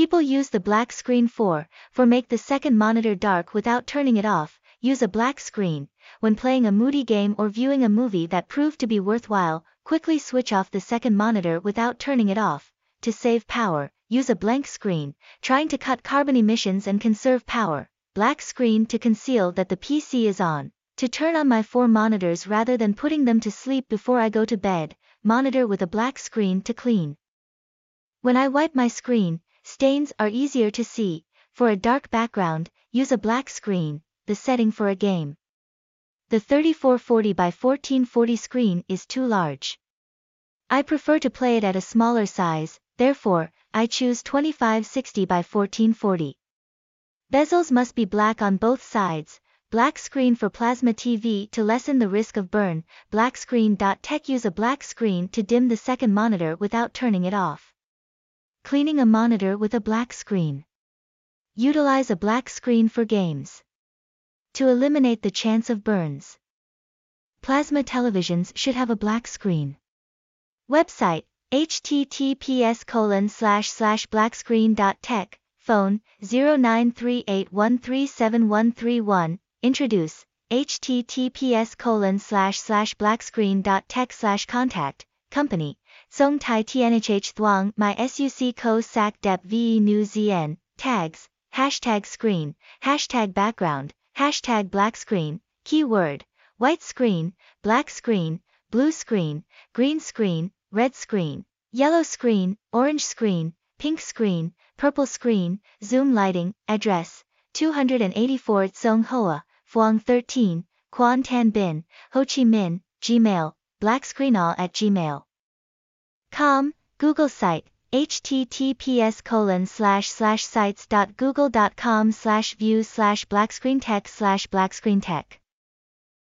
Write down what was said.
People use the black screen for, for make the second monitor dark without turning it off, use a black screen, when playing a moody game or viewing a movie that proved to be worthwhile, quickly switch off the second monitor without turning it off, to save power, use a blank screen, trying to cut carbon emissions and conserve power, black screen to conceal that the PC is on, to turn on my four monitors rather than putting them to sleep before I go to bed, monitor with a black screen to clean. When I wipe my screen, stains are easier to see, for a dark background, use a black screen, the setting for a game. The 3440 by 1440 screen is too large. I prefer to play it at a smaller size, therefore, I choose 2560 by 1440. Bezels must be black on both sides, black screen for plasma TV to lessen the risk of burn, black screen. Tech use a black screen to dim the second monitor without turning it off. Cleaning a monitor with a black screen. Utilize a black screen for games. To eliminate the chance of burns. Plasma televisions should have a black screen. Website, https colon slash slash blackscreen.tech, phone, 0938137131, introduce, https colon slash slash blackscreen.tech slash contact, company, Cong Ty TNHH Thuong Mai SUC Co Sac Dep VE New ZN, tags, hashtag screen, hashtag background, hashtag black screen, keyword, white screen, black screen, blue screen, green screen, red screen, yellow screen, orange screen, pink screen, purple screen, zoom lighting, address, 284 Cong Hoa, Phuong 13, Quan Tan Binh, Ho Chi Minh, Gmail, blackscreenall at gmail. Com, Google site, https colon slash slash sites dot google dot com slash view slash blackscreentech slash blackscreentech.